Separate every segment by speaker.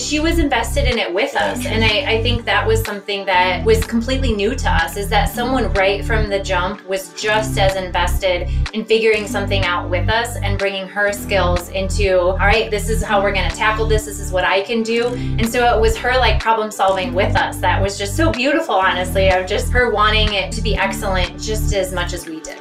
Speaker 1: she was invested in it with us. And I, I think that was something that was completely new to us is that someone right from the jump was just as invested in figuring something out with us and bringing her skills into, all right, this is how we're going to tackle this. This is what I can do. And so it was her like problem solving with us that was just so beautiful, honestly, of just her wanting it to be excellent just as much as we did.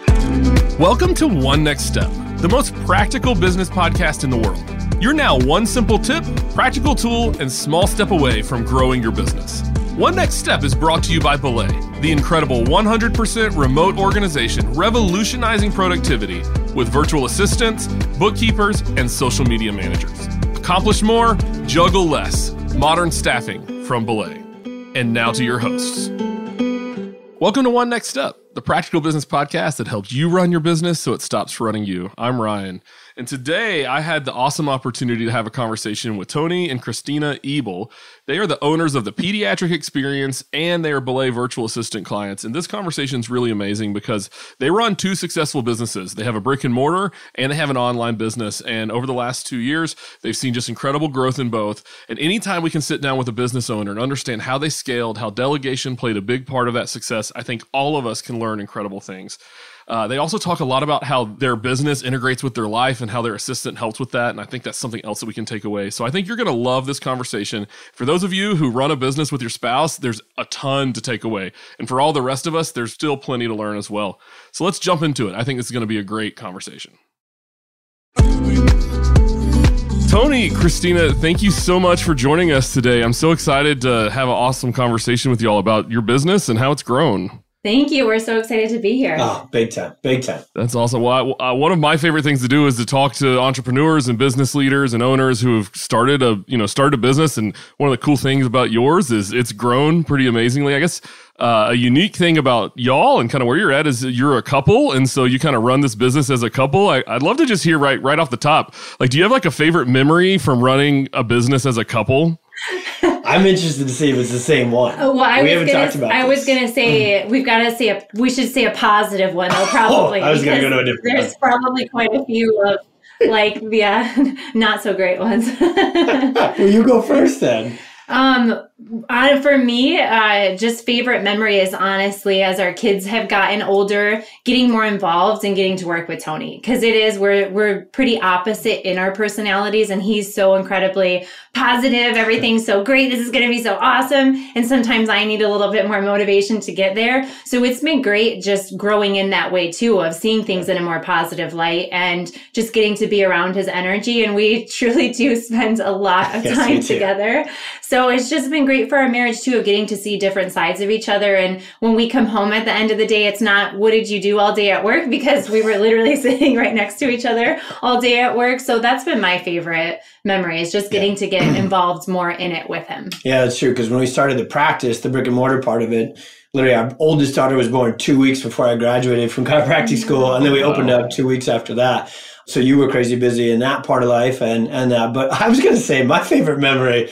Speaker 2: Welcome to One Next Step, the most practical business podcast in the world. You're now one simple tip, practical tool, and small step away from growing your business. One Next Step is brought to you by Belay, the incredible 100% remote organization revolutionizing productivity with virtual assistants, bookkeepers, and social media managers. Accomplish more, juggle less. Modern staffing from Belay. And now to your hosts. Welcome to One Next Step, the practical business podcast that helps you run your business so it stops running you. I'm Ryan. And today I had the awesome opportunity to have a conversation with Tony and Christina Ebel. They are the owners of the Pediatric Experience and they are Belay virtual assistant clients. And this conversation is really amazing because they run two successful businesses. They have a brick and mortar and they have an online business. And over the last two years, they've seen just incredible growth in both. And anytime we can sit down with a business owner and understand how they scaled, how delegation played a big part of that success, I think all of us can learn incredible things. Uh, they also talk a lot about how their business integrates with their life and how their assistant helps with that. And I think that's something else that we can take away. So I think you're going to love this conversation. For those of you who run a business with your spouse, there's a ton to take away. And for all the rest of us, there's still plenty to learn as well. So let's jump into it. I think this is going to be a great conversation. Tony, Christina, thank you so much for joining us today. I'm so excited to have an awesome conversation with you all about your business and how it's grown.
Speaker 1: Thank you. We're so excited to be here.
Speaker 3: Oh, big time. Big time.
Speaker 2: That's awesome. Well, I, uh, one of my favorite things to do is to talk to entrepreneurs and business leaders and owners who have started a, you know, started a business. And one of the cool things about yours is it's grown pretty amazingly. I guess uh, a unique thing about y'all and kind of where you're at is you're a couple, and so you kind of run this business as a couple. I, would love to just hear right right off the top, like, do you have like a favorite memory from running a business as a couple?
Speaker 3: I'm interested to see if it's the same one.
Speaker 1: Oh, well, I we gonna, talked about. I this. was gonna say we've got to say a, we should say a positive one though. Probably.
Speaker 3: oh, I was gonna go to a different.
Speaker 1: There's one. probably quite a few of like yeah, not so great ones.
Speaker 3: well, you go first then.
Speaker 1: Um, uh, for me, uh, just favorite memory is honestly as our kids have gotten older, getting more involved and getting to work with Tony because it is we're we're pretty opposite in our personalities, and he's so incredibly positive. Everything's so great. This is going to be so awesome, and sometimes I need a little bit more motivation to get there. So it's been great just growing in that way too of seeing things in a more positive light and just getting to be around his energy. And we truly do spend a lot of time yes, together. So it's just been great for our marriage too of getting to see different sides of each other. And when we come home at the end of the day, it's not what did you do all day at work because we were literally sitting right next to each other all day at work. So that's been my favorite memory is just getting yeah. to get involved more in it with him.
Speaker 3: Yeah, that's true. Because when we started the practice, the brick and mortar part of it, literally our oldest daughter was born two weeks before I graduated from chiropractic mm-hmm. school, and then we oh, opened up two weeks after that. So you were crazy busy in that part of life, and and that. But I was going to say my favorite memory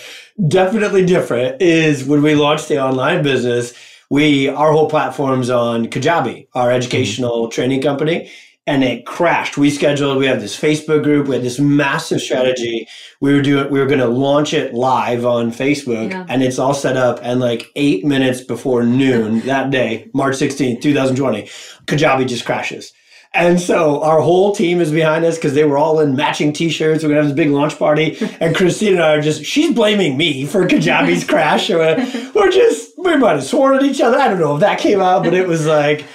Speaker 3: definitely different is when we launched the online business. We our whole platform's on Kajabi, our educational mm-hmm. training company, and it crashed. We scheduled. We had this Facebook group. We had this massive strategy. We were doing. We were going to launch it live on Facebook, yeah. and it's all set up. And like eight minutes before noon that day, March sixteenth, two thousand twenty, Kajabi just crashes. And so our whole team is behind us because they were all in matching t-shirts. We're gonna have this big launch party. And Christine and I are just she's blaming me for Kajabi's crash. We're just we might have sworn at each other. I don't know if that came out, but it was like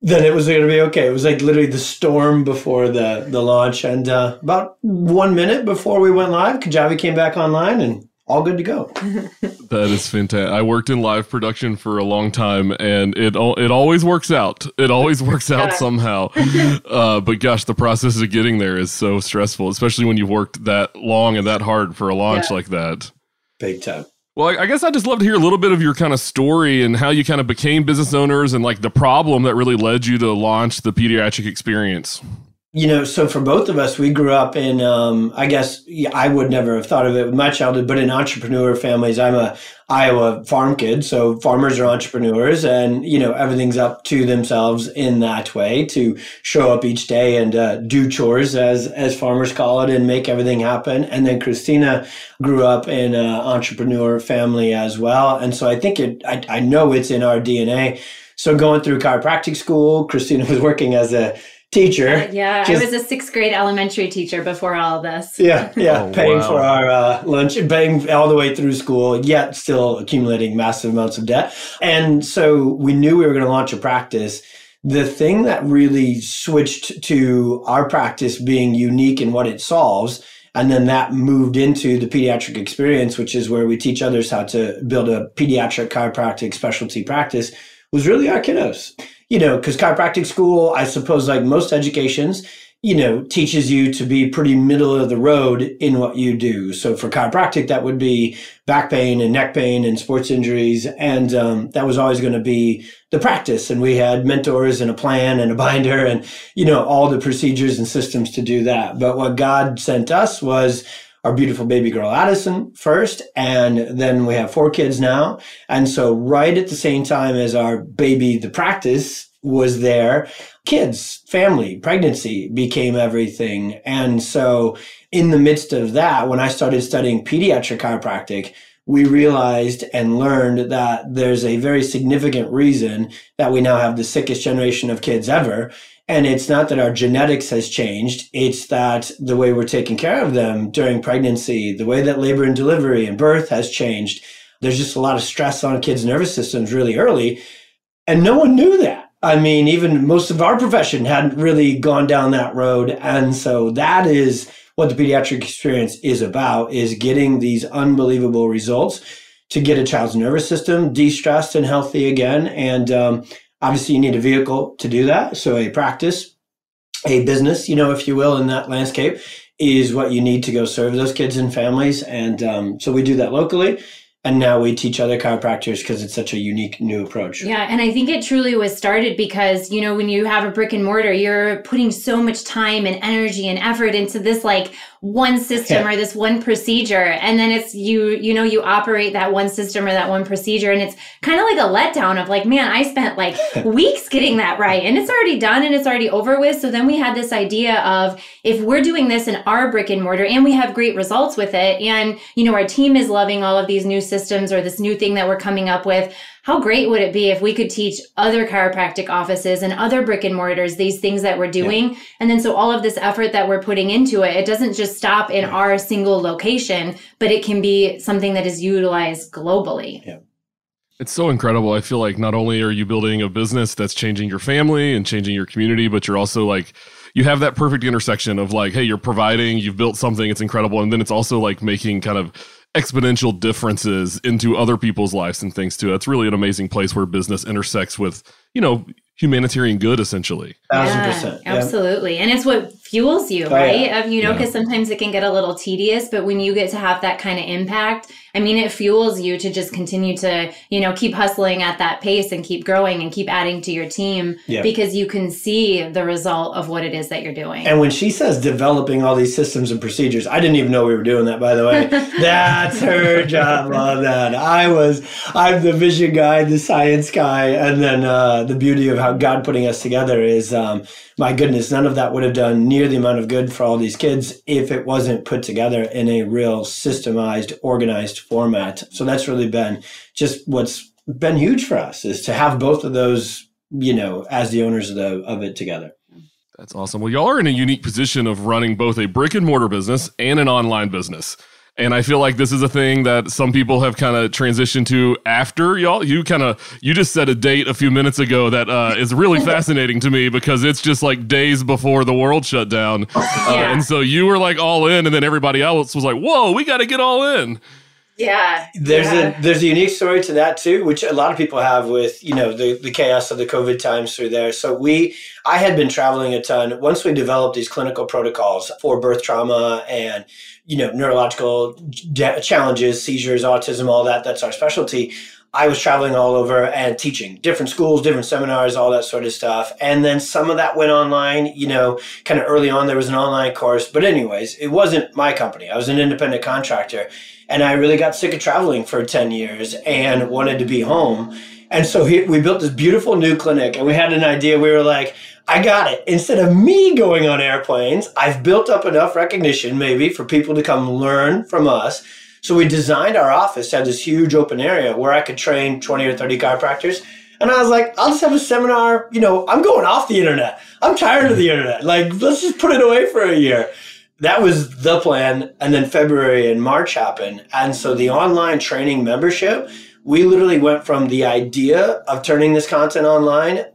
Speaker 3: then it was going to be okay. It was like literally the storm before the the launch, and uh, about one minute before we went live, Kajabi came back online, and all good to go.
Speaker 2: that is fantastic. I worked in live production for a long time, and it it always works out. It always works out somehow. Uh, but gosh, the process of getting there is so stressful, especially when you've worked that long and that hard for a launch yeah. like that.
Speaker 3: Big time.
Speaker 2: Well, I guess I'd just love to hear a little bit of your kind of story and how you kind of became business owners and like the problem that really led you to launch the pediatric experience.
Speaker 3: You know, so for both of us, we grew up in, um, I guess I would never have thought of it with my childhood, but in entrepreneur families, I'm a Iowa farm kid. So farmers are entrepreneurs and, you know, everything's up to themselves in that way to show up each day and uh, do chores as, as farmers call it and make everything happen. And then Christina grew up in an entrepreneur family as well. And so I think it, I, I know it's in our DNA. So going through chiropractic school, Christina was working as a teacher.
Speaker 1: Yeah, just, I was a sixth grade elementary teacher before all of this.
Speaker 3: Yeah, yeah, oh, paying wow. for our uh, lunch and paying all the way through school, yet still accumulating massive amounts of debt. And so we knew we were going to launch a practice. The thing that really switched to our practice being unique in what it solves. And then that moved into the pediatric experience, which is where we teach others how to build a pediatric chiropractic specialty practice, was really our kiddos you know, because chiropractic school, I suppose, like most educations, you know, teaches you to be pretty middle of the road in what you do. So for chiropractic, that would be back pain and neck pain and sports injuries. And um, that was always going to be the practice. And we had mentors and a plan and a binder and, you know, all the procedures and systems to do that. But what God sent us was our beautiful baby girl Addison first, and then we have four kids now. And so, right at the same time as our baby, the practice was there, kids, family, pregnancy became everything. And so, in the midst of that, when I started studying pediatric chiropractic, we realized and learned that there's a very significant reason that we now have the sickest generation of kids ever. And it's not that our genetics has changed. It's that the way we're taking care of them during pregnancy, the way that labor and delivery and birth has changed. There's just a lot of stress on kids' nervous systems really early. And no one knew that. I mean, even most of our profession hadn't really gone down that road. And so that is what the pediatric experience is about is getting these unbelievable results to get a child's nervous system de-stressed and healthy again. And, um, Obviously, you need a vehicle to do that. So, a practice, a business, you know, if you will, in that landscape is what you need to go serve those kids and families. And um, so we do that locally and now we teach other chiropractors because it's such a unique new approach.
Speaker 1: Yeah, and I think it truly was started because, you know, when you have a brick and mortar, you're putting so much time and energy and effort into this like one system yeah. or this one procedure. And then it's you you know you operate that one system or that one procedure. And it's kind of like a letdown of like man I spent like weeks getting that right. And it's already done and it's already over with. So then we had this idea of if we're doing this in our brick and mortar and we have great results with it and you know our team is loving all of these new systems or this new thing that we're coming up with how great would it be if we could teach other chiropractic offices and other brick and mortars these things that we're doing? Yeah. And then so all of this effort that we're putting into it, it doesn't just stop in yeah. our single location, but it can be something that is utilized globally.
Speaker 3: Yeah.
Speaker 2: It's so incredible. I feel like not only are you building a business that's changing your family and changing your community, but you're also like, you have that perfect intersection of like, hey, you're providing, you've built something, it's incredible. And then it's also like making kind of exponential differences into other people's lives and things too. It's really an amazing place where business intersects with, you know, humanitarian good essentially.
Speaker 3: Thousand yeah, percent.
Speaker 1: Absolutely. And it's what fuels you, oh, right? Yeah. Of you know, because yeah. sometimes it can get a little tedious, but when you get to have that kind of impact, I mean, it fuels you to just continue to, you know, keep hustling at that pace and keep growing and keep adding to your team yeah. because you can see the result of what it is that you're doing.
Speaker 3: And when she says developing all these systems and procedures, I didn't even know we were doing that, by the way. That's her job on that. I was, I'm the vision guy, the science guy. And then uh, the beauty of how God putting us together is, um, my goodness, none of that would have done near the amount of good for all these kids if it wasn't put together in a real systemized, organized format. So that's really been just what's been huge for us is to have both of those, you know, as the owners of the of it together.
Speaker 2: That's awesome. Well, y'all are in a unique position of running both a brick and mortar business and an online business. And I feel like this is a thing that some people have kind of transitioned to after y'all. You kind of you just set a date a few minutes ago that uh, is really fascinating to me because it's just like days before the world shut down, uh, yeah. and so you were like all in, and then everybody else was like, "Whoa, we got to get all in."
Speaker 1: Yeah.
Speaker 3: There's
Speaker 1: yeah.
Speaker 3: a there's a unique story to that too, which a lot of people have with, you know, the, the chaos of the COVID times through there. So we I had been traveling a ton. Once we developed these clinical protocols for birth trauma and you know neurological challenges seizures autism all that that's our specialty I was traveling all over and teaching different schools, different seminars, all that sort of stuff. And then some of that went online, you know, kind of early on, there was an online course. But, anyways, it wasn't my company. I was an independent contractor. And I really got sick of traveling for 10 years and wanted to be home. And so he, we built this beautiful new clinic and we had an idea. We were like, I got it. Instead of me going on airplanes, I've built up enough recognition maybe for people to come learn from us so we designed our office have this huge open area where I could train 20 or 30 chiropractors. And I was like, I'll just have a seminar. You know, I'm going off the internet. I'm tired of the internet. Like, let's just put it away for a year. That was the plan. And then February and March happened. And so the online training membership, we literally went from the idea of turning this content online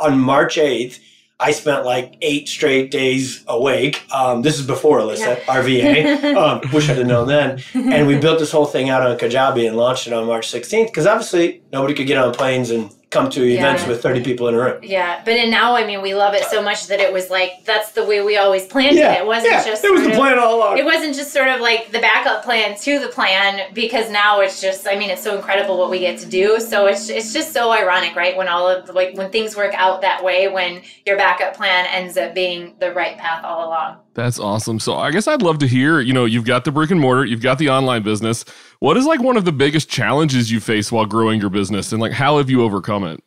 Speaker 3: on March 8th I spent like eight straight days awake. Um, this is before Alyssa, yeah. RVA. um, wish I'd have known then. And we built this whole thing out on Kajabi and launched it on March 16th because obviously nobody could get on planes and come to events yeah. with 30 people in a room.
Speaker 1: Yeah, but and now I mean we love it so much that it was like that's the way we always planned yeah. it. It wasn't
Speaker 3: yeah.
Speaker 1: just
Speaker 3: it was the plan all along.
Speaker 1: It wasn't just sort of like the backup plan to the plan because now it's just I mean it's so incredible what we get to do. So it's it's just so ironic, right? When all of the, like when things work out that way when your backup plan ends up being the right path all along.
Speaker 2: That's awesome. So I guess I'd love to hear, you know, you've got the brick and mortar, you've got the online business. What is like one of the biggest challenges you face while growing your business and like how have you overcome it?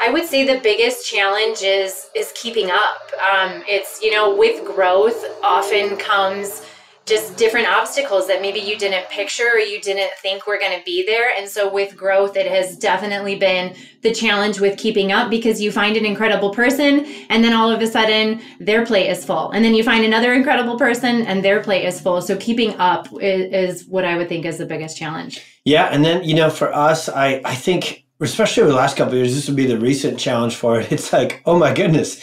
Speaker 1: I would say the biggest challenge is is keeping up. Um, it's you know with growth often comes just different obstacles that maybe you didn't picture or you didn't think were going to be there. And so with growth, it has definitely been the challenge with keeping up because you find an incredible person and then all of a sudden their plate is full. And then you find another incredible person and their plate is full. So keeping up is, is what I would think is the biggest challenge.
Speaker 3: Yeah. And then, you know, for us, I, I think especially over the last couple years, this would be the recent challenge for it. It's like, oh my goodness,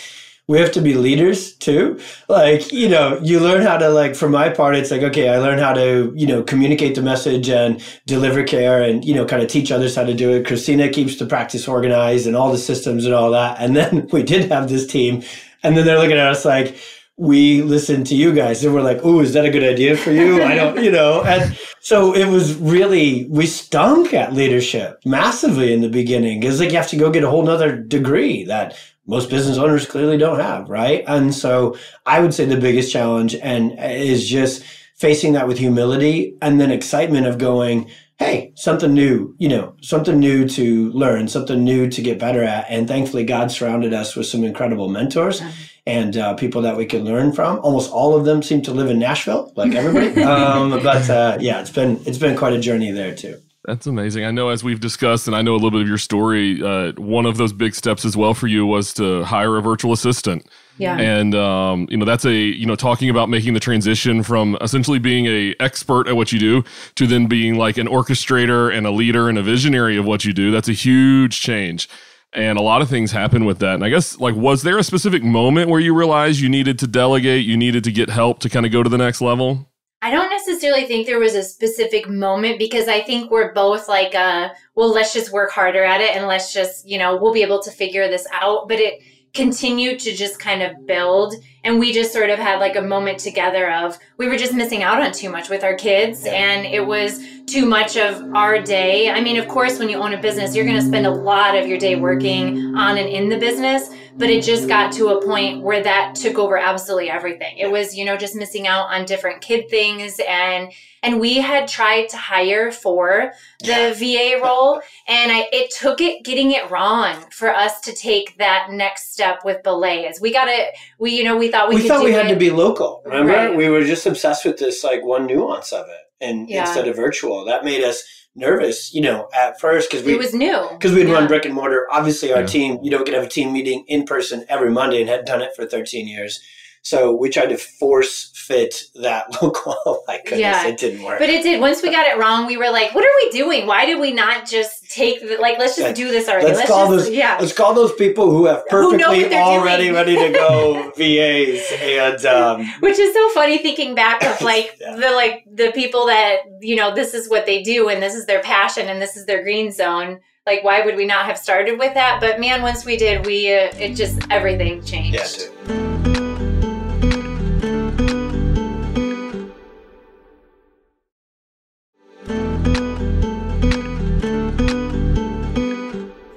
Speaker 3: we have to be leaders too. Like, you know, you learn how to like, for my part, it's like, okay, I learn how to, you know, communicate the message and deliver care and, you know, kind of teach others how to do it. Christina keeps the practice organized and all the systems and all that. And then we did have this team and then they're looking at us like, we listen to you guys and we're like, oh, is that a good idea for you? I don't, you know. And so it was really, we stunk at leadership massively in the beginning. It's like you have to go get a whole nother degree that most business owners clearly don't have, right? And so I would say the biggest challenge and is just facing that with humility and then excitement of going, hey, something new, you know, something new to learn, something new to get better at. And thankfully, God surrounded us with some incredible mentors and uh, people that we could learn from. Almost all of them seem to live in Nashville, like everybody. um, but uh, yeah, it's been it's been quite a journey there too.
Speaker 2: That's amazing. I know, as we've discussed, and I know a little bit of your story. Uh, one of those big steps as well for you was to hire a virtual assistant.
Speaker 1: Yeah.
Speaker 2: And um, you know, that's a you know talking about making the transition from essentially being a expert at what you do to then being like an orchestrator and a leader and a visionary of what you do. That's a huge change and a lot of things happen with that. And I guess like was there a specific moment where you realized you needed to delegate, you needed to get help to kind of go to the next level?
Speaker 1: I don't necessarily think there was a specific moment because I think we're both like uh well let's just work harder at it and let's just, you know, we'll be able to figure this out, but it continued to just kind of build and we just sort of had like a moment together of we were just missing out on too much with our kids and it was too much of our day. I mean of course when you own a business you're going to spend a lot of your day working on and in the business but it just got to a point where that took over absolutely everything it was you know just missing out on different kid things and and we had tried to hire for the VA role and I it took it getting it wrong for us to take that next step with belays. We got it we you know we thought we,
Speaker 3: we thought we had
Speaker 1: it.
Speaker 3: to be local. Remember? Right. We were just obsessed with this like one nuance of it and
Speaker 1: yeah.
Speaker 3: instead of virtual. That made us nervous, you know, at first because we
Speaker 1: it was new
Speaker 3: because we'd yeah. run brick and mortar. Obviously, our yeah. team, you know, we could have a team meeting in person every Monday and had done it for 13 years. So we tried to force fit that local. oh my goodness, yeah. it didn't work.
Speaker 1: But it did. Once we got it wrong, we were like, "What are we doing? Why did we not just take the like? Let's just do this already.
Speaker 3: Let's, let's call
Speaker 1: just,
Speaker 3: those. Yeah. Let's call those people who have perfectly who already doing. ready to go VAs and. Um,
Speaker 1: Which is so funny thinking back of like yeah. the like the people that you know this is what they do and this is their passion and this is their green zone like why would we not have started with that but man once we did we uh, it just everything changed
Speaker 3: yeah,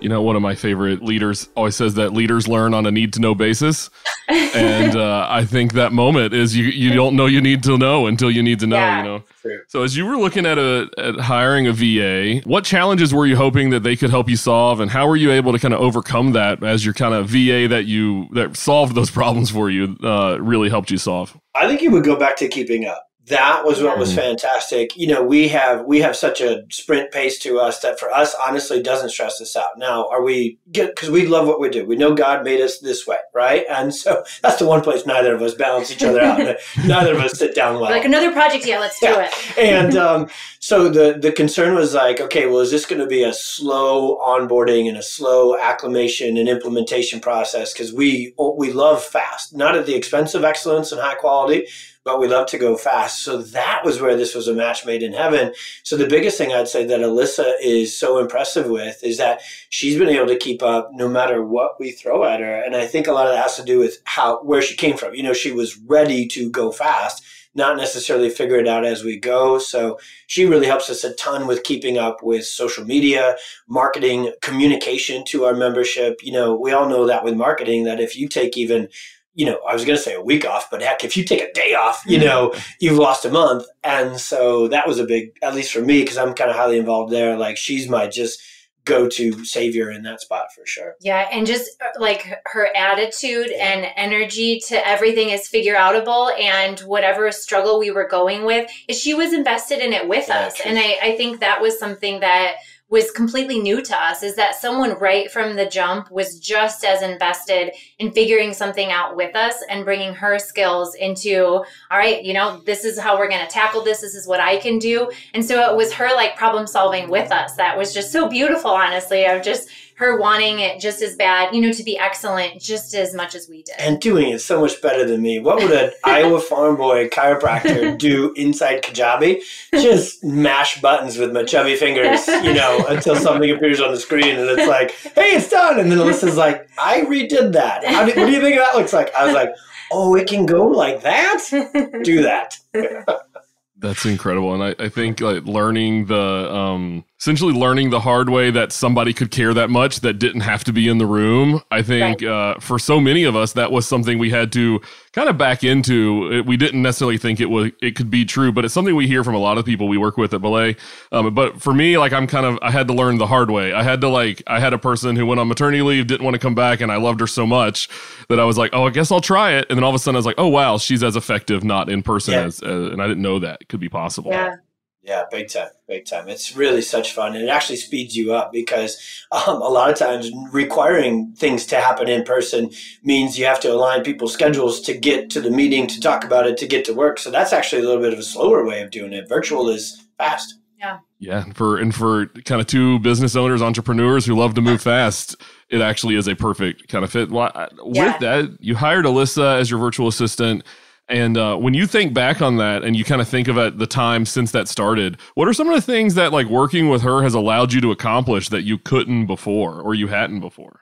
Speaker 2: you know, one of my favorite leaders always says that leaders learn on a need to know basis. and uh, I think that moment is you, you don't know you need to know until you need to know,
Speaker 1: Yeah.
Speaker 2: you know. So as you were looking at a at hiring a VA, what challenges were you hoping that they could help you solve and how were you able to kind of overcome that as your kind of VA that you that solved those problems for you uh, really helped you solve?
Speaker 3: I think you would go back to keeping up. That was what was fantastic. You know, we have we have such a sprint pace to us that for us, honestly, doesn't stress us out. Now, are we? Because we love what we do. We know God made us this way, right? And so that's the one place neither of us balance each other out. neither of us sit down well.
Speaker 1: Like another project, yeah, let's do
Speaker 3: Yeah.
Speaker 1: it.
Speaker 3: and um, so the the concern was like, okay, well, is this going to be a slow onboarding and a slow acclimation and implementation process? Because we we love fast, not at the expense of excellence and high quality, but we love to go fast. So that was where this was a match made in heaven. So the biggest thing I'd say that Alyssa is so impressive with is that she's been able to keep up no matter what we throw at her. And I think a lot of that has to do with how where she came from. You know, she was ready to go fast not necessarily figure it out as we go. So she really helps us a ton with keeping up with social media, marketing, communication to our membership. You know, we all know that with marketing that if you take even you know, I was going to say a week off, but heck, if you take a day off, you know, you've lost a month. And so that was a big, at least for me, because I'm kind of highly involved there. Like she's my just go to savior in that spot for sure.
Speaker 1: Yeah, and just uh, like her attitude and energy to everything is figure outable and whatever struggle we were going with, is she was invested in it with
Speaker 3: Yeah,
Speaker 1: us.
Speaker 3: true.
Speaker 1: And I, I think that was something that was completely new to us is that someone right from the jump was just as invested in figuring something out with us and bringing her skills into all right you know this is how we're going to tackle this this is what i can do. And so it was her like problem solving with us that was just so beautiful honestly of just her wanting it just as bad you know to be excellent just as much as we did
Speaker 3: and doing it so much better than me. What would an Iowa farm boy chiropractor do inside Kajabi? Just mash buttons with my chubby fingers, you know, until something appears on the screen and it's like, hey, it's done. And then Alyssa's like, I redid that. How do, what do you think that looks like? I was like, oh, it can go like that? Do that.
Speaker 2: That's incredible, and I, I think like learning the um, essentially learning the hard way that somebody could care that much that didn't have to be in the room. I think uh, for so many of us that was something we had to kind of back into. It, we didn't necessarily think it was it could be true, but it's something we hear from a lot of people we work with at Belay. Um, but for me, like I'm kind of I had to learn the hard way. I had to like I had a person who went on maternity leave, didn't want to come back, and I loved her so much that I was like, oh, I guess I'll try it. And then all of a sudden I was like, oh wow, she's as effective not in person
Speaker 3: Yeah.
Speaker 2: as, uh, and I didn't know that could be possible.
Speaker 1: yeah
Speaker 3: Yeah, big time, big time. It's really such fun, and it actually speeds you up because um, a lot of times requiring things to happen in person means you have to align people's schedules to get to the meeting, to talk about it, to get to work. So that's actually a little bit of a slower way of doing it. Virtual is fast.
Speaker 2: Yeah, and for and for kind of two business owners, entrepreneurs who love to move fast, it actually is a perfect kind of fit. Well, I-
Speaker 1: Yeah.
Speaker 2: With that, you hired Alyssa as your virtual assistant, and uh, when you think back on that, and you kind of think of it the time since that started, what are some of the things that like working with her has allowed you to accomplish that you couldn't before or you hadn't before?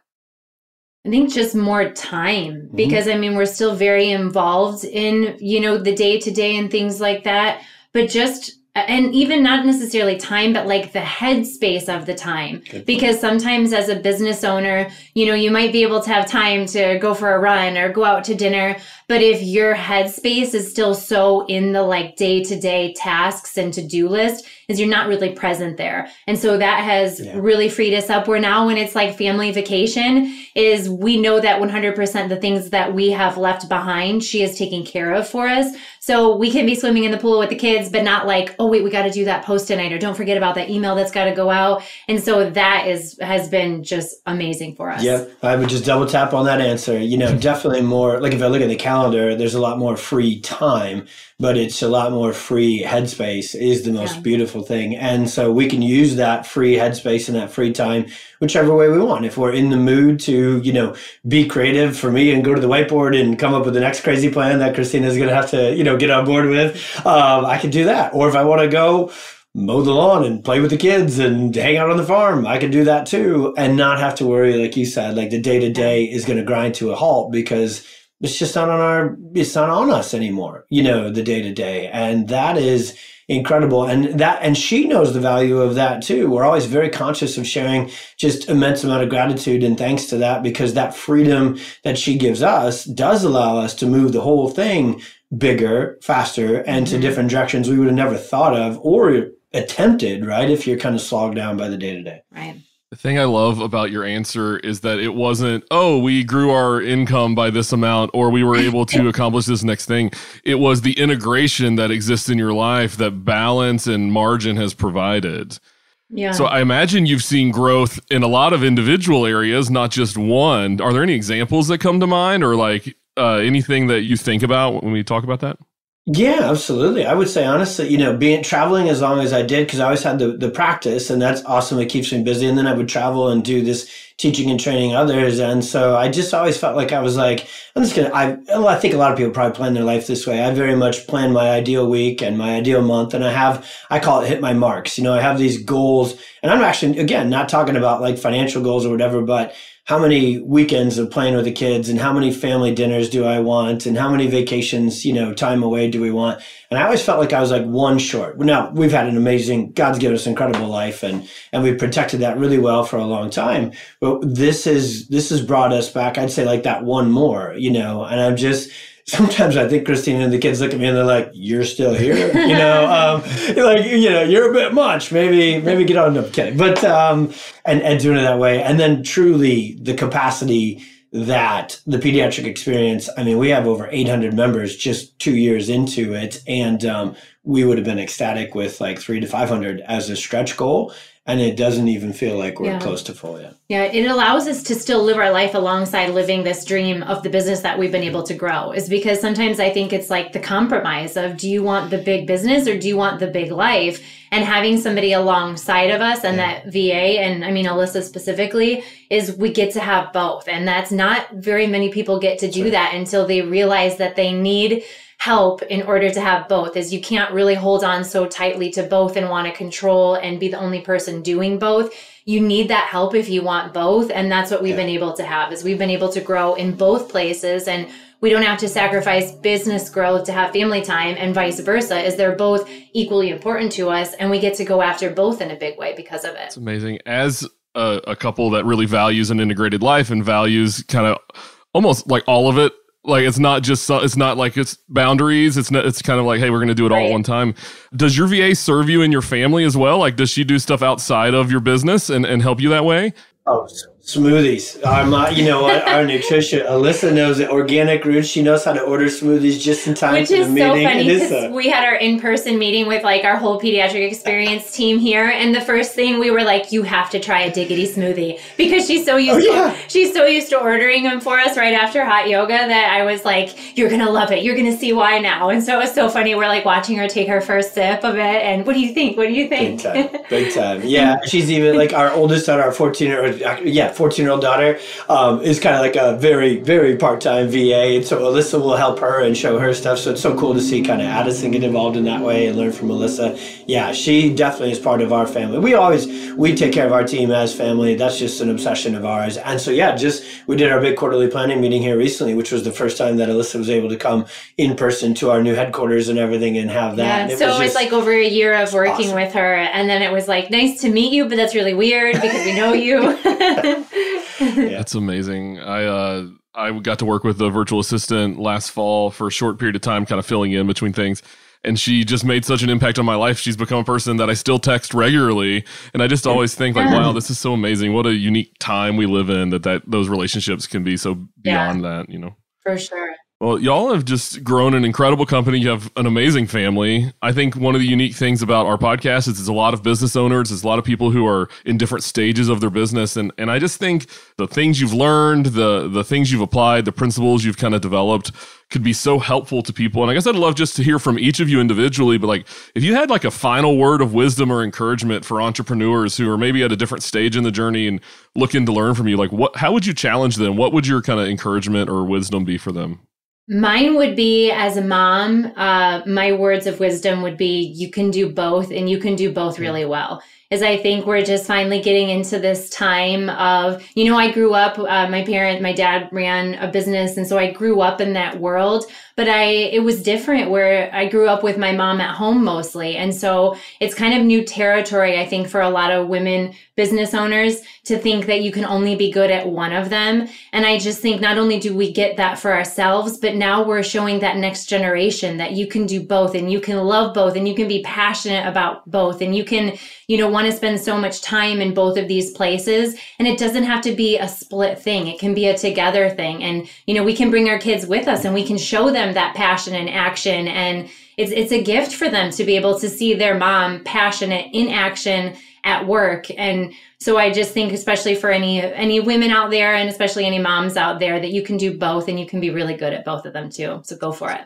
Speaker 1: I think just more time because I mean we're still very involved in you know the day to day and things like that but just and even not necessarily time but like the headspace of the time. Because sometimes as a business owner you know you might be able to have time to go for a run or go out to dinner but if your headspace is still so in the like day to day tasks and to do list is you're not really present there. And so that has
Speaker 3: Yeah.
Speaker 1: really freed us up. Where now when it's like family vacation is we know that 100% the things that we have left behind she is taking care of for us. So we can be swimming in the pool with the kids but not like oh wait we got to do that post tonight or don't forget about that email that's got to go out. And so that is has been just amazing for us.
Speaker 3: Yep, I would just double tap on that answer. You know, definitely more like if I look at the calendar, there's a lot more free time, but it's a lot more free headspace is the most
Speaker 1: Yeah.
Speaker 3: beautiful thing. And so we can use that free headspace and that free time whichever way we want. If we're in the mood to, you know, be creative for me and go to the whiteboard and come up with the next crazy plan that Christina's going to have to, you know, get on board with, um, I can do that. Or if I want to go mow the lawn and play with the kids and hang out on the farm. I can do that too and not have to worry, like you said, like the day to day is going to grind to a halt because it's just not on our it's not on us anymore you know the day to day and that is incredible. And that and she knows the value of that too. We're always very conscious of sharing just immense amount of gratitude and thanks to that because that freedom that she gives us does allow us to move the whole thing bigger faster and mm-hmm. to different directions we would have never thought of or attempted right if you're kind of slogged down by the day to day
Speaker 1: right
Speaker 2: the thing I love about your answer is that it wasn't, oh, we grew our income by this amount or we were able to accomplish this next thing. It was the integration that exists in your life that balance and margin has provided.
Speaker 1: Yeah.
Speaker 2: So I imagine you've seen growth in a lot of individual areas, not just one. Are there any examples that come to mind or like uh, anything that you think about when we talk about that?
Speaker 3: Yeah, absolutely. I would say honestly, you know, being traveling as long as I did because I always had the the practice, and that's awesome. It keeps me busy, and then I would travel and do this teaching and training others, and so I just always felt like I was like, I'm just gonna. I well, I think a lot of people probably plan their life this way. I very much plan my ideal week and my ideal month, and I have I call it hit my marks. You know, I have these goals, and I'm actually again not talking about like financial goals or whatever, but how many weekends of playing with the kids and how many family dinners do I want and how many vacations, you know, time away do we want? And I always felt like I was like one short. Now we've had an amazing, God's given us incredible life and, and we've protected that really well for a long time. But this is, this has brought us back. I'd say like that one more, you know, and I'm just, sometimes I think Christine and the kids look at me and they're like, "You're still here," you know, um, like you know, you're a bit much. Maybe maybe get on. No, kidding, but um, and and doing it that way, and then truly the capacity that the pediatric experience. I mean, we have over 800 members just two years into it, and um, we would have been ecstatic with like three to 500 as a stretch goal and it doesn't even feel like we're yeah. close to full yet.
Speaker 1: Yeah, it allows us to still live our life alongside living this dream of the business that we've been able to grow. Is because sometimes I think it's like the compromise of do you want the big business or do you want the big life? And having somebody alongside of us and yeah. that VA and I mean Alyssa specifically is we get to have both. And that's not very many people get to do that until they realize that they need help in order to have both is you can't really hold on so tightly to both and want to control and be the only person doing both. You need that help if you want both and that's what we've yeah. been able to have is we've been able to grow in both places and we don't have to sacrifice business growth to have family time and vice versa is they're both equally important to us and we get to go after both in a big way because of it.
Speaker 2: It's amazing. As a, a couple that really values an integrated life and values kind of almost like all of it like it's not just it's not like it's boundaries. It's not it's kind of like hey we're going to do it all at one time. Does your va serve you and your family as well? Like does she do stuff outside of your business and, and help you that way?
Speaker 3: Oh smoothies. I'm not, you know what? Our nutrition, Alyssa knows the organic roots. She knows how to order smoothies just in time
Speaker 1: Which
Speaker 3: for the
Speaker 1: meeting. Which is so funny because we had our in-person meeting with like our whole pediatric experience team here, and the first thing we were like, "You have to try a diggity smoothie," because she's so used. Oh, yeah. to, she's so used to ordering them for us right after hot yoga that I was like, "You're gonna love it. You're gonna see why now." And so it was so funny. We're like watching her take her first sip of it, and what do you think? What do you think?
Speaker 3: Big time. Big time. Yeah, she's even like our oldest daughter, our 14 or yeah 14 year old daughter um, is kind of like a very, very part time VA. And so Alyssa will help her and show her stuff. So it's so cool to see kind of Addison get involved in that way and learn from Alyssa. Yeah, she definitely is part of our family. We always, we take care of our team as family. That's just an obsession of ours. And so, yeah, just we did our big quarterly planning meeting here recently, which was the first time that Alyssa was able to come in person to our new headquarters and everything and have that.
Speaker 1: Yeah, it so was it was like over a year of working awesome. with her. And then it was like, nice to meet you, but that's really weird because we know you.
Speaker 2: yeah. That's amazing. I uh I got to work with the virtual assistant last fall for a short period of time, kind of filling in between things. And she just made such an impact on my life. She's become a person that I still text regularly. And I just always think like, wow, this is so amazing. What a unique time we live in that, that those relationships can be so beyond yeah, that, you know?
Speaker 1: For sure.
Speaker 2: Well, y'all have just grown an incredible company. You have an amazing family. I think one of the unique things about our podcast is it's a lot of business owners, it's a lot of people who are in different stages of their business. And and I just think the things you've learned, the the things you've applied, the principles you've kind of developed could be so helpful to people. And I guess I'd love just to hear from each of you individually, but like if you had like a final word of wisdom or encouragement for entrepreneurs who are maybe at a different stage in the journey and looking to learn from you, like what how would you challenge them? What would your kind of encouragement or wisdom be for them?
Speaker 1: Mine would be as a mom, uh, my words of wisdom would be you can do both and you can do both really well is I think we're just finally getting into this time of, you know, I grew up, uh, my parent, my dad ran a business. And so I grew up in that world, but I, it was different where I grew up with my mom at home mostly. And so it's kind of new territory, I think, for a lot of women business owners to think that you can only be good at one of them. And I just think not only do we get that for ourselves, but now we're showing that next generation that you can do both and you can love both and you can be passionate about both and you can, you know, want to spend so much time in both of these places. And it doesn't have to be a split thing. It can be a together thing. And, you know, we can bring our kids with us and we can show them that passion and action. And it's, it's a gift for them to be able to see their mom passionate in action at work. And so I just think, especially for any, any women out there and especially any moms out there that you can do both and you can be really good at both of them too. So go for it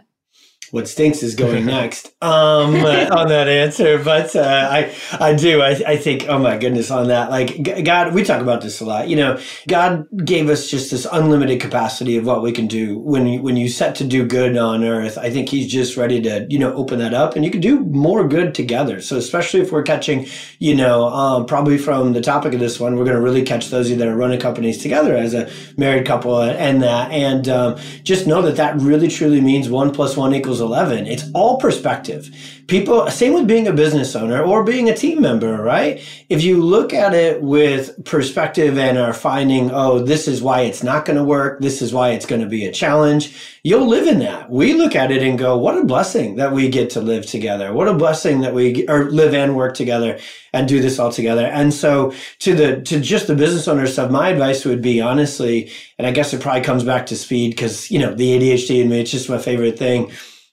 Speaker 3: what stinks is going next um, on that answer. But uh, I, I do. I, I think, oh my goodness, on that. Like God, we talk about this a lot. You know, God gave us just this unlimited capacity of what we can do when you, when you set to do good on earth. I think He's just ready to, you know, open that up, and you can do more good together. So especially if we're catching, you know, um, probably from the topic of this one, we're going to really catch those of you that are running companies together as a married couple and that, and um, just know that that really truly means one plus one equals equals 11. It's all perspective. People, same with being a business owner or being a team member, right? If you look at it with perspective and are finding, oh, this is why it's not going to work. This is why it's going to be a challenge. You'll live in that. We look at it and go, what a blessing that we get to live together. What a blessing that we or live and work together and do this all together. And so to the, to just the business owner stuff, my advice would be honestly, and I guess it probably comes back to speed because, you know, the ADHD in me, it's just my favorite thing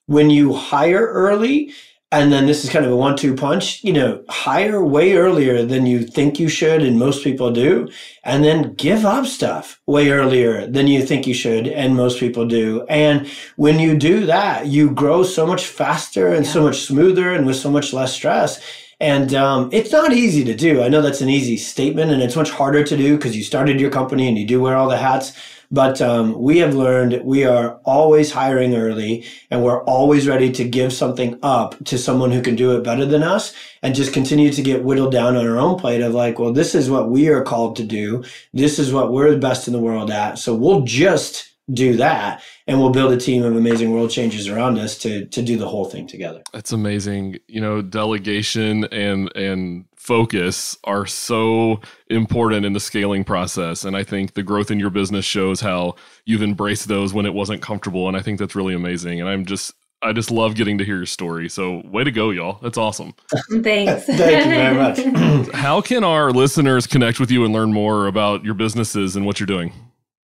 Speaker 3: when you hire early, and then this is kind of a one two punch, you know, hire way earlier than you think you should, and most people do, and then give up stuff way earlier than you think you should, and most people do. And when you do that, you grow so much faster and yeah. so much smoother and with so much less stress. And um, it's not easy to do. I know that's an easy statement, and it's much harder to do because you started your company and you do wear all the hats. But um, we have learned we are always hiring early and we're always ready to give something up to someone who can do it better than us and just continue to get whittled down on our own plate of like, well, this is what we are called to do. This is what we're the best in the world at. So we'll just do that and we'll build a team of amazing world changers around us to to do the whole thing together
Speaker 2: that's amazing you know delegation and and focus are so important in the scaling process and i think the growth in your business shows how you've embraced those when it wasn't comfortable and i think that's really amazing and i'm just I just love getting to hear your story. So, way to go, y'all. That's awesome.
Speaker 1: Thanks.
Speaker 3: Thank you very much.
Speaker 2: How can our listeners connect with you and learn more about your businesses and what you're doing?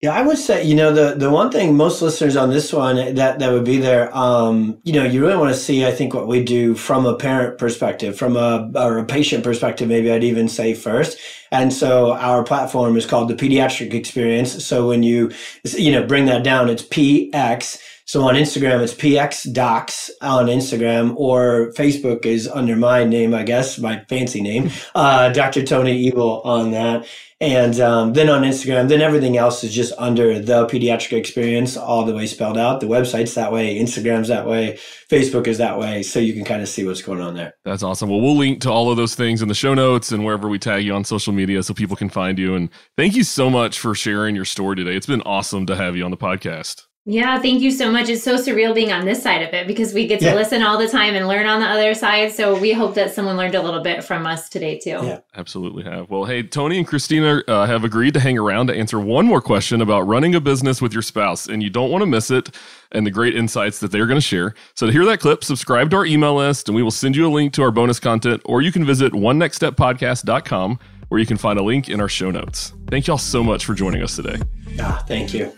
Speaker 3: Yeah, I would say, you know, the, the one thing most listeners on this one that, that would be there, um, you know, you really want to see, I think, what we do from a parent perspective, from a, or a patient perspective, maybe I'd even say first. And so our platform is called the pediatric experience. So when you, you know, bring that down, it's PX. So on Instagram, it's PX Docs on Instagram, or Facebook is under my name, I guess, my fancy name, uh, Dr. Tony Ebel on that. And um, then on Instagram, then everything else is just under the pediatric experience, all the way spelled out. The website's that way, Instagram's that way, Facebook is that way. So you can kind of see what's going on there.
Speaker 2: That's awesome. Well, we'll link to all of those things in the show notes and wherever we tag you on social media so people can find you. And thank you so much for sharing your story today. It's been awesome to have you on the podcast.
Speaker 1: Yeah, thank you so much. It's so surreal being on this side of it because we get to yeah. listen all the time and learn on the other side. So we hope that someone learned a little bit from us today too.
Speaker 2: Yeah, absolutely have. Well, hey, Tony and Christina uh, have agreed to hang around to answer one more question about running a business with your spouse, and you don't want to miss it and the great insights that they're going to share. So to hear that clip, subscribe to our email list, and we will send you a link to our bonus content, or you can visit one next step podcast.com where you can find a link in our show notes. Thank y'all so much for joining us today.
Speaker 3: Ah, thank you.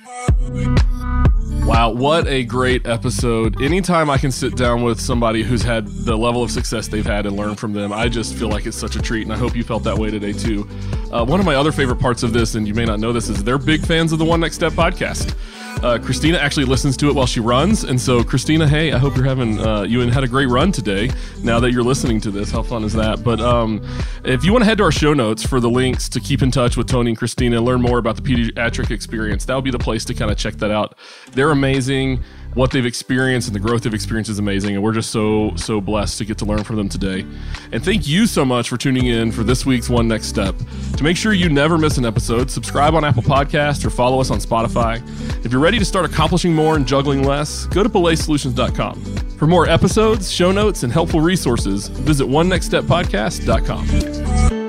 Speaker 2: Wow, what a great episode. Anytime I can sit down with somebody who's had the level of success they've had and learn from them, I just feel like it's such a treat. And I hope you felt that way today, too. Uh, one of my other favorite parts of this, and you may not know this, is they're big fans of the One Next Step podcast. Uh, Christina actually listens to it while she runs, and so Christina, hey, I hope you're having uh, you and had a great run today. Now that you're listening to this, how fun is that? But um, if you want to head to our show notes for the links to keep in touch with Tony and Christina, learn more about the pediatric experience, that would be the place to kind of check that out. They're amazing. What they've experienced and the growth they've experienced is amazing. And we're just so, so blessed to get to learn from them today. And thank you so much for tuning in for this week's One Next Step. To make sure you never miss an episode, subscribe on Apple Podcasts or follow us on Spotify. If you're ready to start accomplishing more and juggling less, go to belaysolutions.com. For more episodes, show notes, and helpful resources, visit onenextsteppodcast.com.